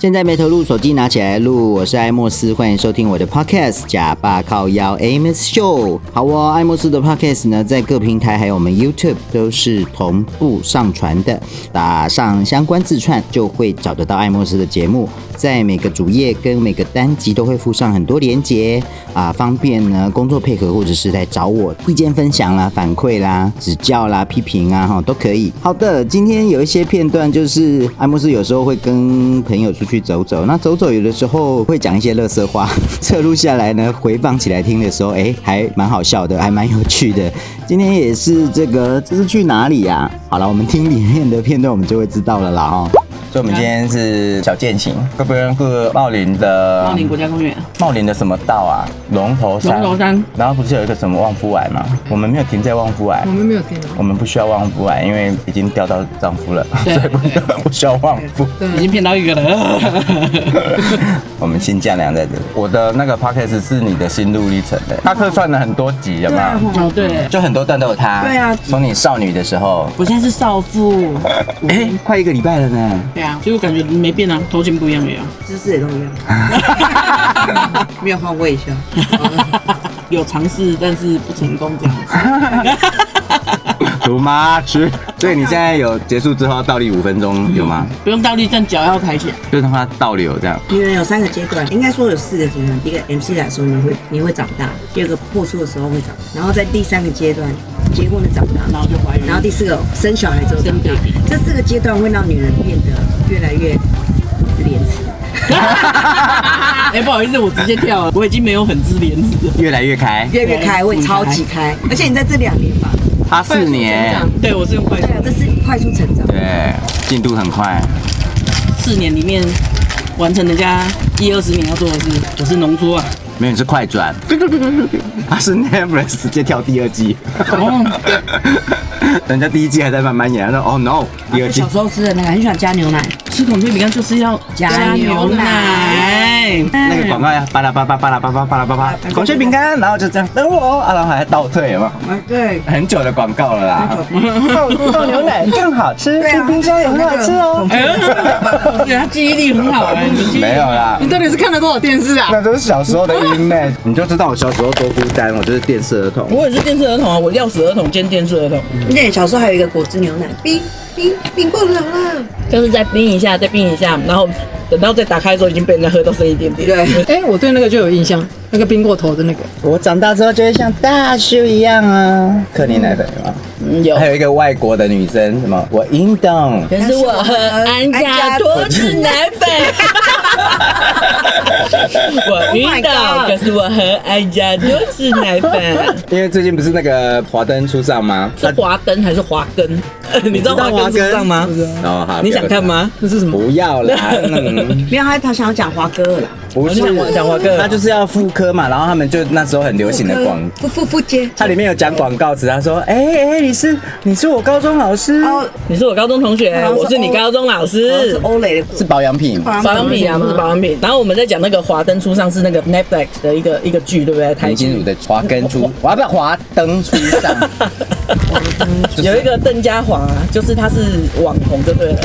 现在没投入，手机拿起来录。我是艾莫斯，欢迎收听我的 Podcast《假爸靠腰 Amos Show》。好哦，艾莫斯的 Podcast 呢，在各平台还有我们 YouTube 都是同步上传的。打上相关字串，就会找得到艾莫斯的节目。在每个主页跟每个单集都会附上很多连接啊，方便呢工作配合，或者是来找我意见分享啦、反馈啦、指教啦、批评啊，哈都可以。好的，今天有一些片段，就是艾慕斯有时候会跟朋友出去走走，那走走有的时候会讲一些乐色话，侧录下来呢，回放起来听的时候，哎，还蛮好笑的，还蛮有趣的。今天也是这个，这是去哪里呀？好了，我们听里面的片段，我们就会知道了啦，哈。所以，我们今天是小健行，会不会过茂林的茂林国家公园？茂林的什么道啊？龙头山。龙头山。然后不是有一个什么旺夫崖吗？我们没有停在旺夫崖。我们没有停。我们不需要旺夫崖，因为已经钓到丈夫了，所以不需要不需要旺夫。已经骗到一个人了。我们新嫁娘在这里。我的那个 podcast 是你的心路历程的，他客串了很多集，有没有？哦，对。就很多段都有他。对啊。从你少女的时候。我现在是少妇。哎，快一个礼拜了呢。对啊，所以我感觉没变啊，头型不一样一样，姿势也都一样，没有换位一下，有尝试但是不成功这样子。Too much，所以你现在有结束之后倒立五分钟有吗？不用倒立，但脚要抬起来，就让它倒流这样。女人有三个阶段，应该说有四个阶段。第一个 MC 来说，你会你会长大；第二个破处的时候会长大；然后在第三个阶段，结婚的长大，然后就怀孕；然后第四个生小孩之后长大。这四个阶段会让女人变得越来越自怜词。哎，不好意思，我直接跳了，我已经没有很自怜词。越来越开，越来越开，会超级开。而且你在这两年吧，他四年，对我是用快速，这是快速成长，对，进度很快。四年里面完成人家一二十年要做的事，我是浓缩啊。没有，你是快转。他是 Netflix 直接跳第二季。人家第一季还在慢慢演，他说哦 no，第二季。小时候吃的那个，很喜欢加牛奶，吃孔雀饼干就是要加牛奶。那个广告呀，巴拉巴拉巴拉巴拉巴拉巴拉，孔雀饼干，然后就这样等我，啊，然后还倒退，有没有？对，很久的广告了啦。倒牛奶更好吃，冰冰箱也很好吃哦。对，他 记忆力很好哎，没有啦。你到底是看了多少电视啊？那都是小时候的音乐，你就知道我小时候多孤单，我就是电视儿童。我也是电视儿童啊，我钥匙儿童兼电视儿童。对，小时候还有一个果汁牛奶，冰冰冰过冷了，就是再冰一下，再冰一下，然后等到再打开的时候，已经被人家喝到剩一点点。对，哎、欸，我对那个就有印象，那个冰过头的那个。我长大之后就会像大叔一样啊，克林奶粉吗？嗯，有。还有一个外国的女生，什么？我运动，可是我喝安佳多汁奶粉。我晕倒，可是我喝安佳多汁奶粉。因为最近不是那个华灯初上吗？是华灯还是华根？你知道华灯初上吗？哦好，你想看吗？这是什么？不要啦，没有他，他想要讲华哥啦。不是讲华哥，他就是要妇科嘛。然后他们就那时候很流行的广复复复接，它里面有讲广告词，他说：“哎哎，你是你是我高中老师，你是我高中同学，我是你高中老师。”是欧蕾的，是保养品，保养品啊，保养品。然后我们在讲那个华灯初上是那个 Netflix 的一个一个剧，对不对？林心如的华灯初，我要不要华灯初上？有一个邓家华，就是他是网红，就对了，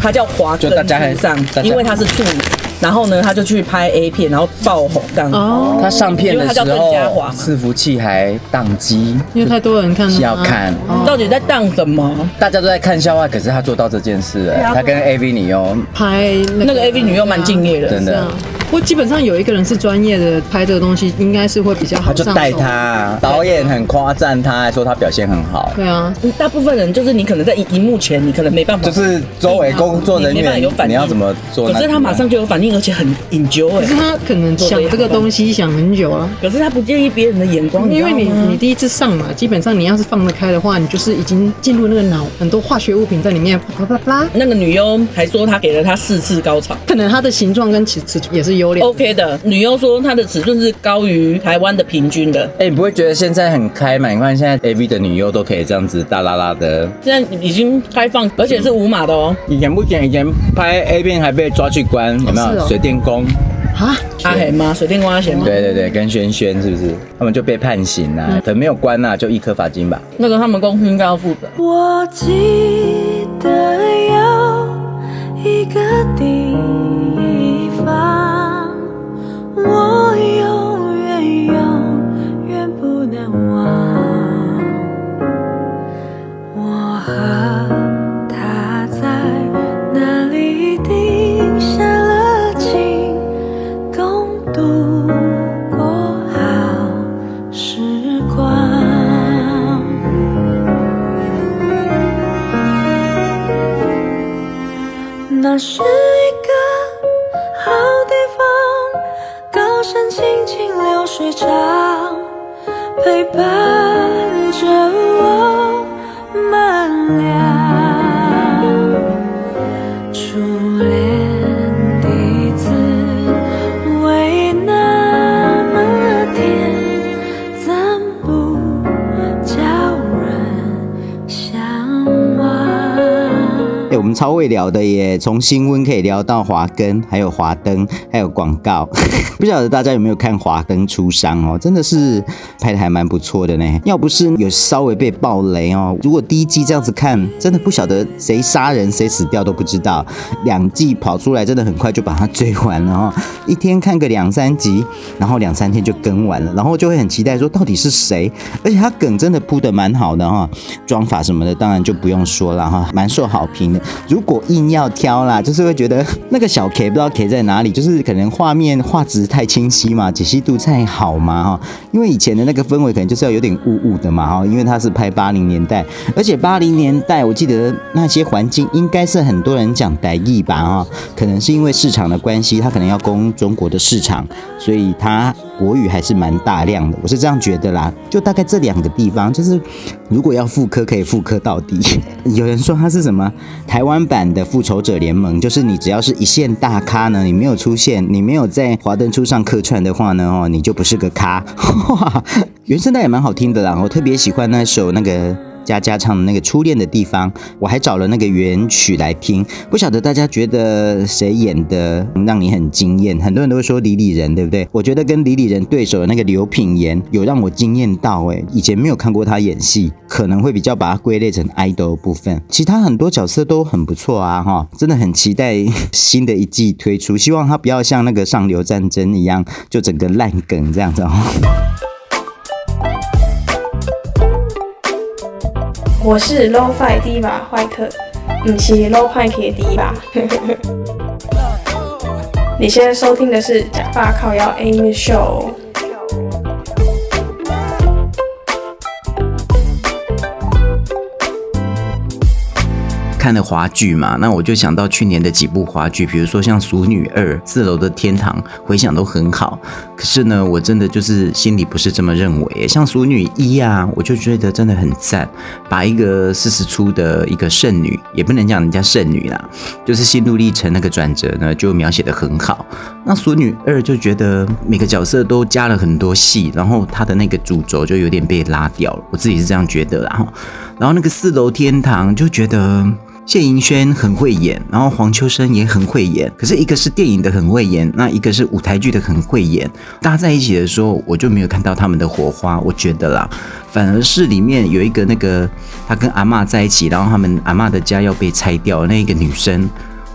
他叫华灯初上，因为他是处女。然后呢，他就去拍 A 片，然后爆红这样子。哦。他上片的时候，伺服器还宕机，因为太多人看了。要看，到底在宕什么？大家都在看笑话，可是他做到这件事了。他跟 AV 女优拍那个 AV 女优蛮敬业的，真的。基本上有一个人是专业的拍这个东西，应该是会比较好。他就带他，导演很夸赞他，还说他表现很好。对啊，大部分人就是你可能在荧幕前，你可能没办法，就是周围工作人员没办法有反应，你要怎么做？可是他马上就有反应，而且很 enjoy。可是他可能想这个东西想很久了，可是他不介意别人的眼光，因为你你第一次上嘛，基本上你要是放得开的话，你就是已经进入那个脑，很多化学物品在里面，啪啪啪。那个女优还说她给了他四次高潮，可能他的形状跟尺尺寸也是优劣。OK 的。女优说她的尺寸是高于台湾的平均的。哎，你不会觉得现在很开吗？你看现在 AV 的女优都可以这样子大拉拉的，现在已经开放，而且是无码的哦。以前不行，以前拍 A 片还被抓去关，有没有？水电工啊？阿贤吗？水电工阿贤吗？对对对，跟轩轩是不是？他们就被判刑了，可能没有关呐，就一颗罚金吧。那个他们公司应该要负责。我记得有我们超会聊的耶，从新闻可以聊到华根，还有华灯，还有广告。不晓得大家有没有看《华灯初上》哦？真的是拍的还蛮不错的呢。要不是有稍微被爆雷哦，如果第一季这样子看，真的不晓得谁杀人谁死掉都不知道。两季跑出来，真的很快就把它追完了哦。一天看个两三集，然后两三天就更完了，然后就会很期待说到底是谁。而且它梗真的铺的蛮好的哈，妆法什么的当然就不用说了哈，蛮受好评的。如果硬要挑啦，就是会觉得那个小 K 不知道 K 在哪里，就是可能画面画质太清晰嘛，解析度太好嘛哈。因为以前的那个氛围可能就是要有点雾雾的嘛哈，因为它是拍八零年代，而且八零年代我记得那些环境应该是很多人讲台语吧哈，可能是因为市场的关系，他可能要攻中国的市场，所以他国语还是蛮大量的，我是这样觉得啦。就大概这两个地方，就是如果要复刻，可以复刻到底。有人说它是什么台湾版的复仇者联盟，就是你只要是一线大咖呢，你没有出现，你没有在华灯初上客串的话呢，哦，你就不是个咖。哇，原声带也蛮好听的啦，我特别喜欢那首那个。佳佳唱的那个初恋的地方，我还找了那个原曲来听。不晓得大家觉得谁演的让你很惊艳？很多人都会说李李仁，对不对？我觉得跟李李仁对手的那个刘品言有让我惊艳到。哎，以前没有看过他演戏，可能会比较把他归类成 idol 部分。其他很多角色都很不错啊，哈，真的很期待新的一季推出。希望他不要像那个上流战争一样，就整个烂梗这样子哦。我是 Lo-Fi Diva 坏特，不是 Lo-Fi 的 Diva。你现在收听的是假发靠腰 Amy Show。看的华剧嘛，那我就想到去年的几部华剧，比如说像《熟女二》《四楼的天堂》，回想都很好。可是呢，我真的就是心里不是这么认为。像《熟女一》啊，我就觉得真的很赞，把一个四十出的一个剩女，也不能讲人家剩女啦，就是心路历程那个转折呢，就描写的很好。那《俗女二》就觉得每个角色都加了很多戏，然后他的那个主轴就有点被拉掉了，我自己是这样觉得啦。然后，然后那个《四楼天堂》就觉得。谢盈萱很会演，然后黄秋生也很会演，可是一个是电影的很会演，那一个是舞台剧的很会演，搭在一起的时候，我就没有看到他们的火花，我觉得啦，反而是里面有一个那个他跟阿嬷在一起，然后他们阿嬷的家要被拆掉，那一个女生，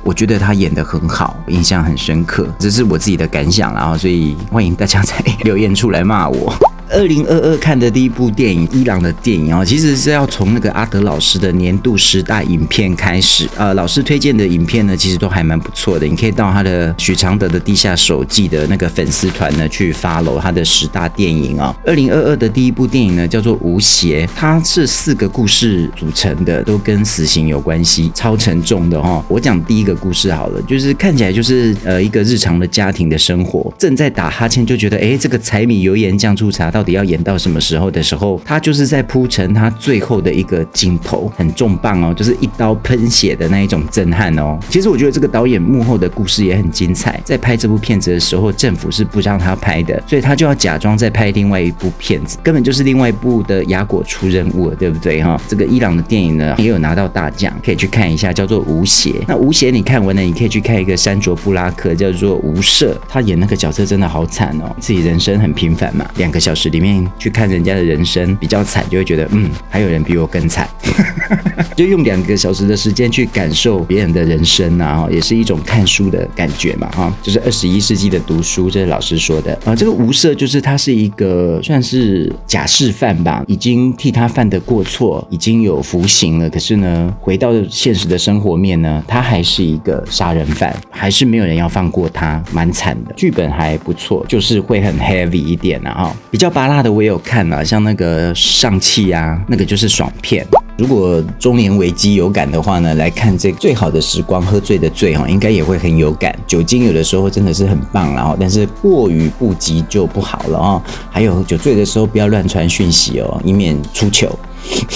我觉得她演得很好，印象很深刻，这是我自己的感想，然后所以欢迎大家在 留言处来骂我。二零二二看的第一部电影，伊朗的电影啊，其实是要从那个阿德老师的年度十大影片开始。呃，老师推荐的影片呢，其实都还蛮不错的。你可以到他的许常德的地下手记的那个粉丝团呢，去 follow 他的十大电影啊。二零二二的第一部电影呢，叫做《无邪》，它是四个故事组成的，都跟死刑有关系，超沉重的哈。我讲第一个故事好了，就是看起来就是呃一个日常的家庭的生活，正在打哈欠，就觉得哎，这个柴米油盐酱醋茶到。到底要演到什么时候的时候，他就是在铺陈他最后的一个镜头，很重磅哦，就是一刀喷血的那一种震撼哦。其实我觉得这个导演幕后的故事也很精彩。在拍这部片子的时候，政府是不让他拍的，所以他就要假装在拍另外一部片子，根本就是另外一部的雅果出任务了，对不对哈？这个伊朗的电影呢，也有拿到大奖，可以去看一下，叫做《无邪》。那《无邪》你看完了，你可以去看一个山卓布拉克，叫做《无赦》，他演那个角色真的好惨哦，自己人生很平凡嘛，两个小时。里面去看人家的人生比较惨，就会觉得嗯，还有人比我更惨。就用两个小时的时间去感受别人的人生啊，也是一种看书的感觉嘛，哈，就是二十一世纪的读书，这是老师说的啊。这个吴色就是他是一个算是假释犯吧，已经替他犯的过错已经有服刑了，可是呢，回到现实的生活面呢，他还是一个杀人犯，还是没有人要放过他，蛮惨的。剧本还不错，就是会很 heavy 一点啊，哈，比较把芭乐的我也有看啊，像那个上汽啊，那个就是爽片。如果中年危机有感的话呢，来看这最好的时光，喝醉的醉哈，应该也会很有感。酒精有的时候真的是很棒，然后但是过于不及就不好了哦。还有酒醉的时候不要乱传讯息哦，以免出糗。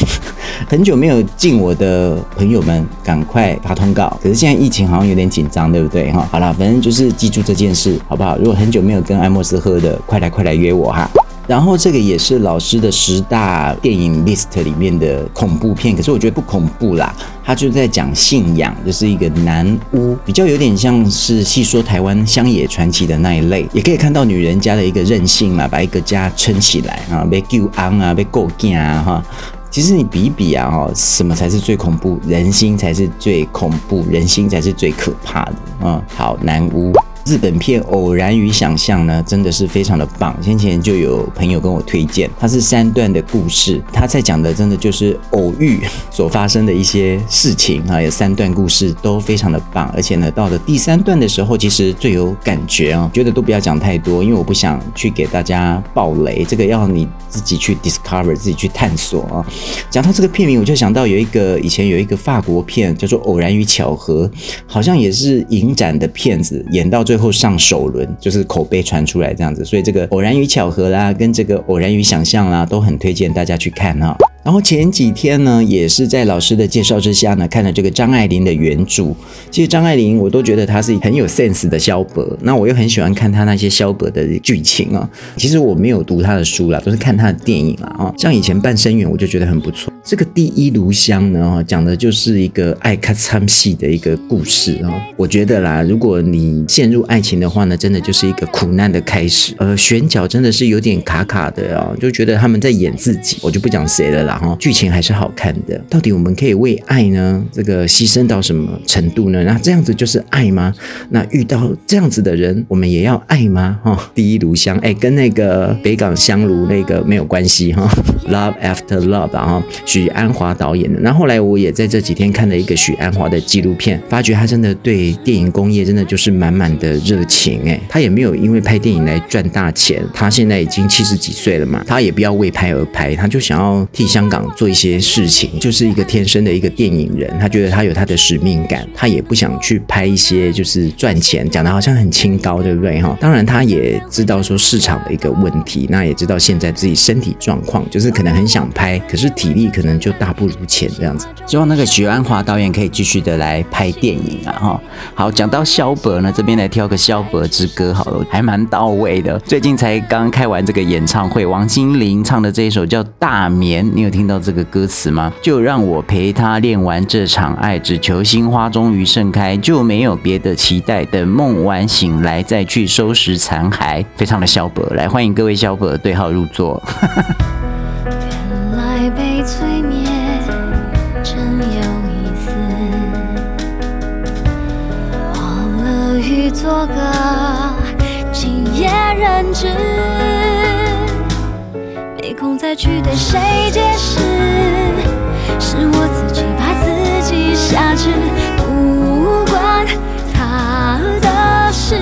很久没有进我的朋友们，赶快发通告。可是现在疫情好像有点紧张，对不对哈？好了，反正就是记住这件事，好不好？如果很久没有跟艾莫斯喝的，快来快来约我哈。然后这个也是老师的十大电影 list 里面的恐怖片，可是我觉得不恐怖啦，他就在讲信仰，就是一个男巫，比较有点像是戏说台湾乡野传奇的那一类，也可以看到女人家的一个韧性嘛，把一个家撑起来啊，被救安啊，被构建啊哈。其实你比一比啊哈，什么才是最恐怖？人心才是最恐怖，人心才是最可怕的啊。好，男巫。日本片《偶然与想象》呢，真的是非常的棒。先前就有朋友跟我推荐，它是三段的故事，他在讲的真的就是偶遇所发生的一些事情啊，有三段故事都非常的棒。而且呢，到了第三段的时候，其实最有感觉啊，觉得都不要讲太多，因为我不想去给大家爆雷，这个要你自己去 discover，自己去探索啊。讲到这个片名，我就想到有一个以前有一个法国片叫做《偶然与巧合》，好像也是影展的片子，演到最。最后上首轮，就是口碑传出来这样子，所以这个偶然与巧合啦，跟这个偶然与想象啦，都很推荐大家去看哈。然后前几天呢，也是在老师的介绍之下呢，看了这个张爱玲的原著。其实张爱玲，我都觉得她是很有 sense 的萧伯。那我又很喜欢看她那些萧伯的剧情啊。其实我没有读她的书啦，都是看她的电影啦。啊。像以前《半生缘》，我就觉得很不错。这个《第一炉香》呢，讲的就是一个爱看参戏的一个故事啊。我觉得啦，如果你陷入爱情的话呢，真的就是一个苦难的开始。呃，选角真的是有点卡卡的啊，就觉得他们在演自己。我就不讲谁了啦。然后剧情还是好看的，到底我们可以为爱呢，这个牺牲到什么程度呢？那这样子就是爱吗？那遇到这样子的人，我们也要爱吗？哈，第一炉香，哎，跟那个北港香炉那个没有关系哈。Love After Love，啊许鞍华导演的。那后来我也在这几天看了一个许鞍华的纪录片，发觉他真的对电影工业真的就是满满的热情，哎，他也没有因为拍电影来赚大钱。他现在已经七十几岁了嘛，他也不要为拍而拍，他就想要替香。香港做一些事情，就是一个天生的一个电影人。他觉得他有他的使命感，他也不想去拍一些就是赚钱，讲的好像很清高，对不对哈？当然，他也知道说市场的一个问题，那也知道现在自己身体状况，就是可能很想拍，可是体力可能就大不如前这样子。希望那个许鞍华导演可以继续的来拍电影啊哈。好，讲到萧伯呢，这边来挑个萧伯之歌好了，还蛮到位的。最近才刚开完这个演唱会，王心凌唱的这一首叫《大眠》，你有？听到这个歌词吗？就让我陪他练完这场爱，只求心花终于盛开，就没有别的期待。等梦完醒来再去收拾残骸，非常的萧伯。来，欢迎各位萧伯对号入座。原来被催眠真有意思，忘了与做个今夜人质。空再去对谁解释？是我自己把自己挟持，不管他的事。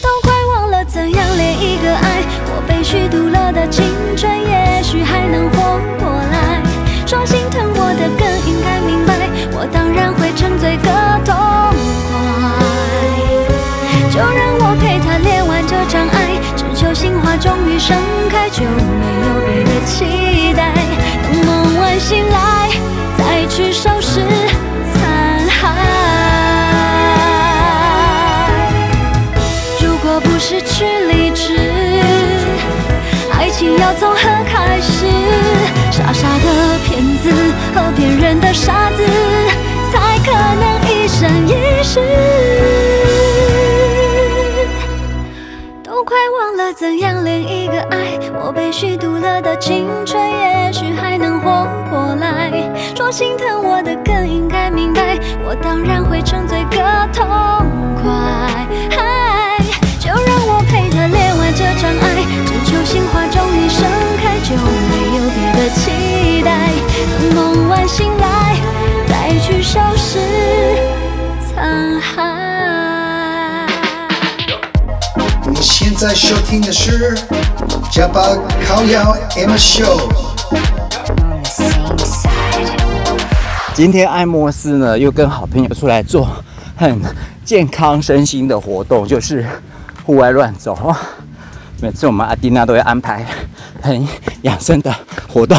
都快忘了怎样恋一个爱，我被虚度了的青春，也许还能活过来。说心疼我的更应该明白，我当然会沉醉个终于盛开，就没有别的期待。等梦完醒来，再去收拾残骸。如果不失去理智，爱情要从何开始？傻傻的骗子和骗人的傻子，才可能一生一世。怎样恋一个爱？我被虚度了的青春，也许还能活过来。说心疼我的更应该明白，我当然会沉醉个痛快。在收听的是加巴烤腰 M Show。今天艾莫斯呢又跟好朋友出来做很健康身心的活动，就是户外乱走。每次我们阿蒂娜都会安排很养生的活动。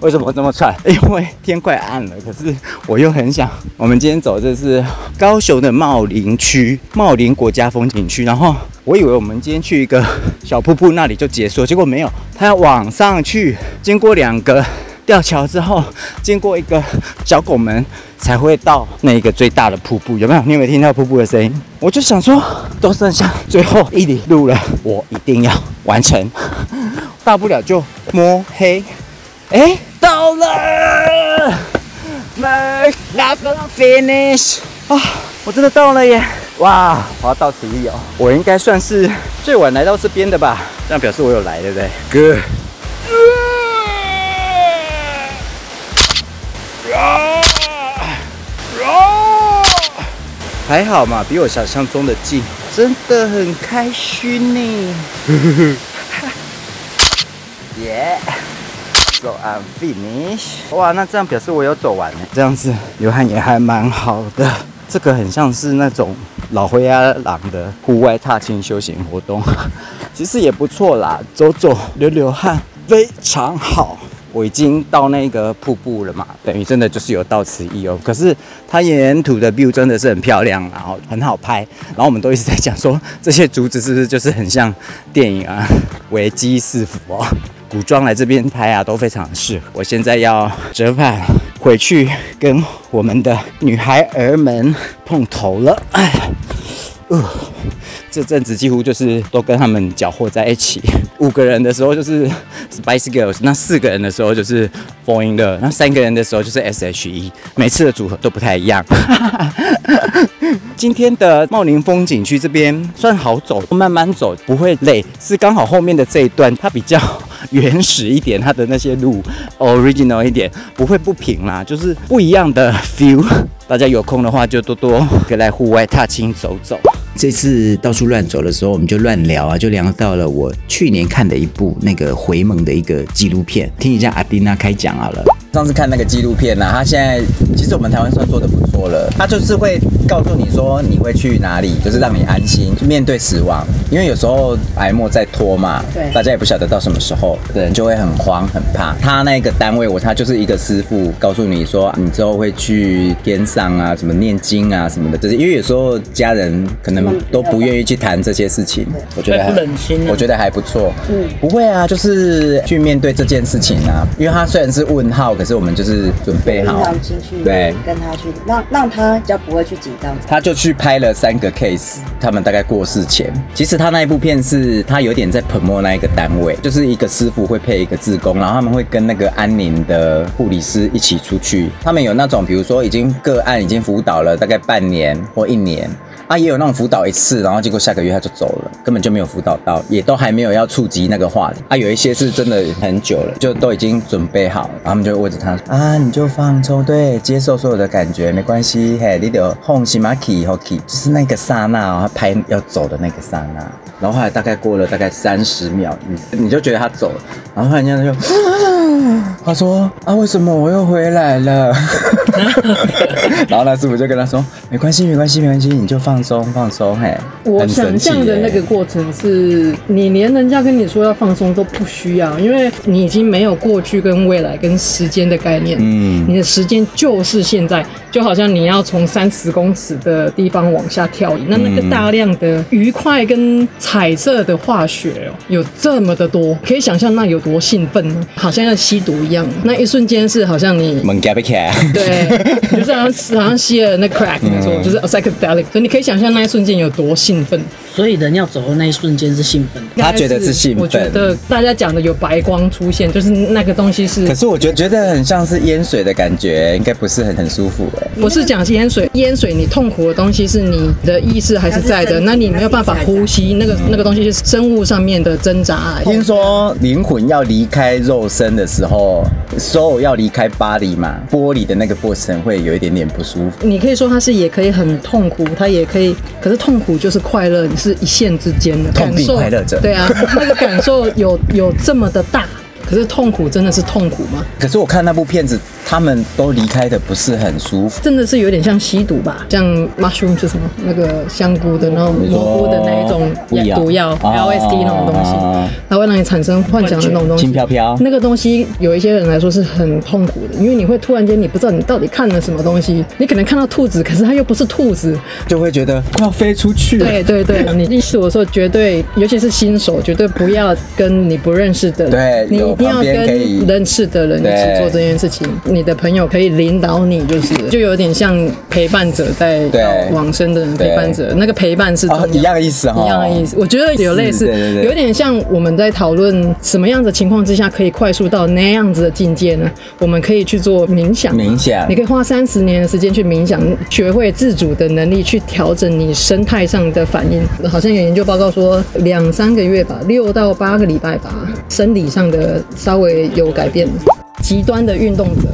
为什么这么帅？因为天快暗了，可是我又很想。我们今天走的是高雄的茂林区，茂林国家风景区。然后我以为我们今天去一个小瀑布那里就结束，结果没有，它要往上去，经过两个吊桥之后，经过一个小拱门，才会到那个最大的瀑布。有没有？你有没有听到瀑布的声音？我就想说，都剩下最后一里路了，我一定要完成，大不了就摸黑。哎，到了，My last finish 啊！我真的到了耶！哇，我要到此一游，我应该算是最晚来到这边的吧？这样表示我有来，对不对？哥，还好嘛，比我想象中的近，真的很开心呢。耶！So I'm finished。哇，那这样表示我有走完呢。这样子流汗也还蛮好的。这个很像是那种老灰阿郎的户外踏青休闲活动，其实也不错啦，走走流流汗非常好。我已经到那个瀑布了嘛，等于真的就是有到此一游。可是它沿途的 view 真的是很漂亮，然后很好拍。然后我们都一直在讲说，这些竹子是不是就是很像电影啊？危机四伏哦。古装来这边拍啊，都非常适合。我现在要折返回去，跟我们的女孩儿们碰头了。哎，呃，这阵子几乎就是都跟他们搅和在一起。五个人的时候就是 Spice Girls，那四个人的时候就是 Fall in Love，那三个人的时候就是 S.H.E。每次的组合都不太一样。今天的茂林风景区这边算好走，慢慢走不会累，是刚好后面的这一段它比较原始一点，它的那些路 original 一点，不会不平啦，就是不一样的 feel。大家有空的话就多多可以来户外踏青走走。这次到处乱走的时候，我们就乱聊啊，就聊到了我去年看的一部那个回蒙的一个纪录片，听一下阿丁娜开讲好了。上次看那个纪录片呢、啊，他现在其实我们台湾算做的不错了。他就是会告诉你说你会去哪里，就是让你安心面对死亡。因为有时候癌末在拖嘛，对，大家也不晓得到什么时候，人就会很慌很怕。他那个单位，我他就是一个师傅，告诉你说你之后会去天上啊，什么念经啊什么的，这些。因为有时候家人可能都不愿意去谈这些事情，我觉得还不忍心，我觉得还不错。嗯，不会啊，就是去面对这件事情啊。因为他虽然是问号，可是我们就是准备好，对，跟他去，让让他比较不会去紧张。他就去拍了三个 case，他们大概过世前。其实他那一部片是他有点在 promote 那一个单位，就是一个师傅会配一个志工，然后他们会跟那个安宁的护理师一起出去。他们有那种，比如说已经个案已经辅导了大概半年或一年。啊，也有那种辅导一次，然后结果下个月他就走了，根本就没有辅导到，也都还没有要触及那个话题。啊，有一些是真的很久了，就都已经准备好，然后他们就问着他啊，你就放松，对，接受所有的感觉，没关系，嘿，你得 home 西马 key hockey，就是那个刹那，他拍要走的那个刹那，然后后来大概过了大概三十秒，你你就觉得他走了，然后突然间他就，他说啊，为什么我又回来了？然后那师傅就跟他说，没关系，没关系，没关系，你就放。松，放松，嘿！我想象的那个过程是，你连人家跟你说要放松都不需要，因为你已经没有过去跟未来跟时间的概念，嗯，你的时间就是现在，就好像你要从三十公尺的地方往下跳远，那那个大量的愉快跟彩色的化学哦，有这么的多，可以想象那有多兴奋呢？好像要吸毒一样，那一瞬间是好像你，猛 g 对，对，就是好像好像吸了那 crack，没错，就是 psychedelic，所以你可以想象那一瞬间有多兴奋。所以人要走的那一瞬间是兴奋的，他觉得是兴奋。我觉得大家讲的有白光出现，就是那个东西是。可是我觉得觉得很像是淹水的感觉，应该不是很很舒服哎。不是讲淹水，淹水你痛苦的东西是你的意识还是在的，那你没有办法呼吸，那个那个东西是生物上面的挣扎。听说灵魂要离开肉身的时候，soul 要离开 body 嘛，玻璃的那个过程会有一点点不舒服。你可以说它是也可以很痛苦，它也可以，可是痛苦就是快乐，你是一线之间的感受，对啊，那个感受有有这么的大。可是痛苦真的是痛苦吗？可是我看那部片子，他们都离开的不是很舒服，真的是有点像吸毒吧？像 mushroom 是什么？那个香菇的那种蘑菇的那一种毒药，LSD 那种东西，它会让你产生幻想的那种东西。轻飘飘。那个东西有一些人来说是很痛苦的，因为你会突然间你不知道你到底看了什么东西，你可能看到兔子，可是它又不是兔子，就会觉得快要飞出去。对对对，你意识我说绝对，尤其是新手，绝对不要跟你不认识的，对，你。一定要跟认识的人一起做这件事情，你的朋友可以领导你，就是就有点像陪伴者在往生的人陪伴者，那个陪伴是一样的意思哈，一样的意思。我觉得有类似，有点像我们在讨论什么样的情况之下可以快速到那样子的境界呢？我们可以去做冥想，冥想，你可以花三十年的时间去冥想，学会自主的能力去调整你生态上的反应。好像有研究报告说，两三个月吧，六到八个礼拜吧，生理上的。稍微有改变，极端的运动者。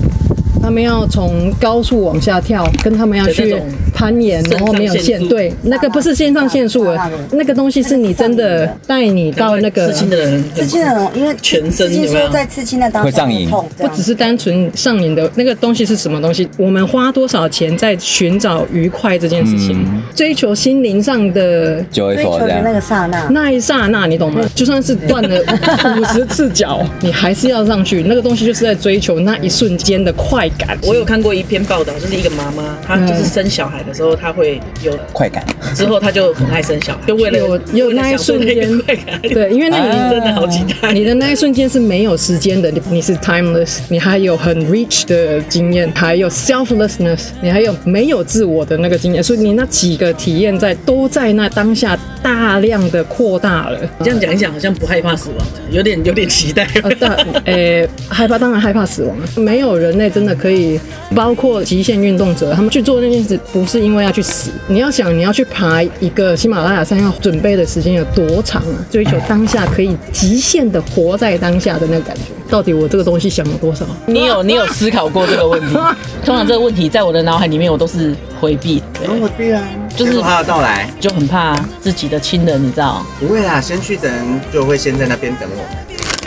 他们要从高处往下跳，跟他们要去攀岩，然后没有限，对，那个不是线上限速了，那个东西是你真的带你到那个刺青的人，刺青的人，因为全身刺青说在刺青的当下会痛，不只是单纯上瘾的那个东西是什么东西？我们花多少钱在寻找愉快这件事情，追求心灵上的追求的那个刹那，那一刹那你懂吗？就算是断了 五十次脚，你还是要上去，那个东西就是在追求那一瞬间的快。我有看过一篇报道，就是一个妈妈，她就是生小孩的时候，她会有快感，之后她就很爱生小孩，就为了有有那一瞬间。快感。对，因为那你 真的好期待，你的那一瞬间是没有时间的，你你是 timeless，你还有很 rich 的经验，还有 selflessness，你还有没有自我的那个经验，所以你那几个体验在都在那当下大量的扩大了。这样讲一讲，好像不害怕死亡，有点有点期待。呃，但诶，害怕当然害怕死亡，没有人类真的可以。包括极限运动者，他们去做那件事，不是因为要去死。你要想，你要去爬一个喜马拉雅山，要准备的时间有多长啊？追求当下可以极限的活在当下的那个感觉，到底我这个东西想了多少？你有你有思考过这个问题？通常这个问题在我的脑海里面，我都是回避。回避啊，就是怕的到来，就很怕自己的亲人，你知道？不会啦，先去的人就会先在那边等我。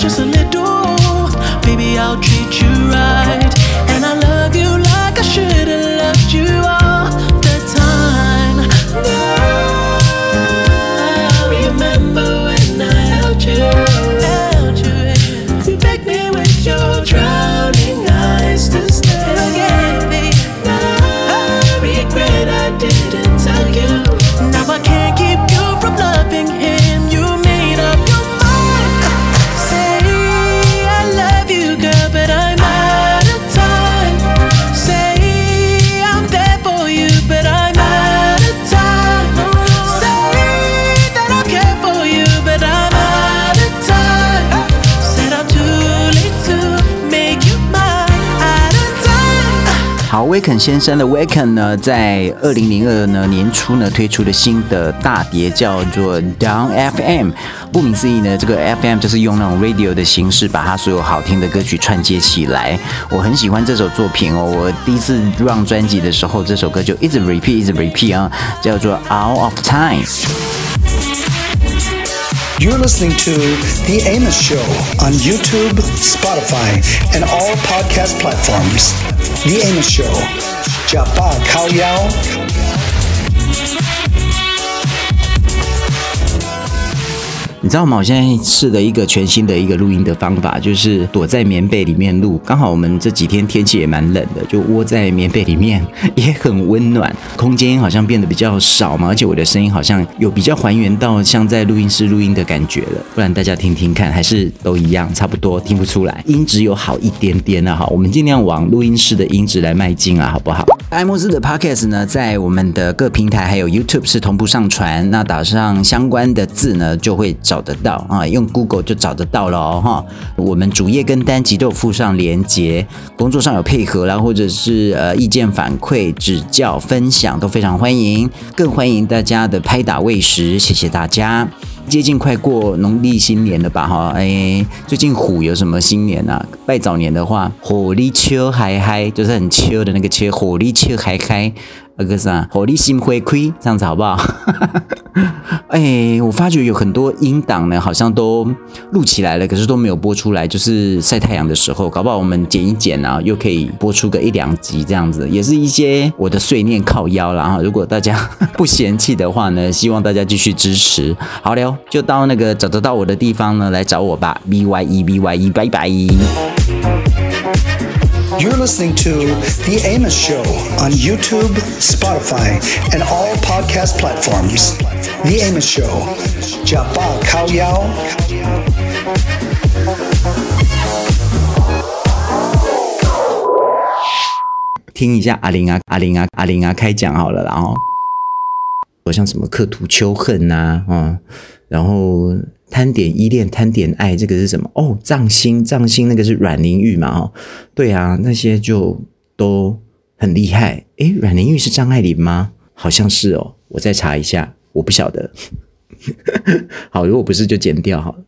Just a little, Baby, I'll treat you right. 先生的威肯呢，在二零零二呢年初呢推出了新的大碟，叫做 Down FM。顾名思义呢，这个 FM 就是用那种 radio 的形式，把他所有好听的歌曲串接起来。我很喜欢这首作品哦。我第一次 run 专辑的时候，这首歌就一直 repeat，一直 repeat 啊，叫做 Out of Time。You're listening to The Amos Show on YouTube, Spotify, and all podcast platforms. The Amos Show. Japa Kao 你知道吗？我现在试了一个全新的一个录音的方法，就是躲在棉被里面录。刚好我们这几天天气也蛮冷的，就窝在棉被里面也很温暖。空间好像变得比较少嘛，而且我的声音好像有比较还原到像在录音室录音的感觉了。不然大家听听看，还是都一样，差不多听不出来，音质有好一点点了哈。我们尽量往录音室的音质来迈进啊，好不好？艾莫斯的 Podcast 呢，在我们的各平台还有 YouTube 是同步上传。那打上相关的字呢，就会找找得到啊，用 Google 就找得到了哦哈。我们主页跟单集都有附上连接，工作上有配合啦，或者是呃意见反馈、指教、分享都非常欢迎，更欢迎大家的拍打喂食，谢谢大家。接近快过农历新年了吧哈，哎，最近虎有什么新年啊？拜早年的话，火力秋嗨嗨，就是很秋的那个秋，火力秋嗨嗨。那个啥，火力心回馈，这样子好不好？哎，我发觉有很多音档呢，好像都录起来了，可是都没有播出来。就是晒太阳的时候，搞不好我们剪一剪啊，又可以播出个一两集这样子，也是一些我的碎念靠腰啦哈。如果大家不嫌弃的话呢，希望大家继续支持。好了，就到那个找得到我的地方呢来找我吧。B Y E B Y E，拜拜。You're listening to The Amos Show on YouTube, Spotify, and all podcast platforms. The Amos Show. Japa Kao Yao. 听一下阿玲啊，阿玲啊，阿玲啊，开讲好了，然后，好像什么刻图秋恨呐，啊，然后。 贪点依恋，贪点爱，这个是什么？哦，藏心，藏心，那个是阮玲玉嘛？哦，对啊，那些就都很厉害。诶，阮玲玉是张爱玲吗？好像是哦，我再查一下，我不晓得。好，如果不是就剪掉好了。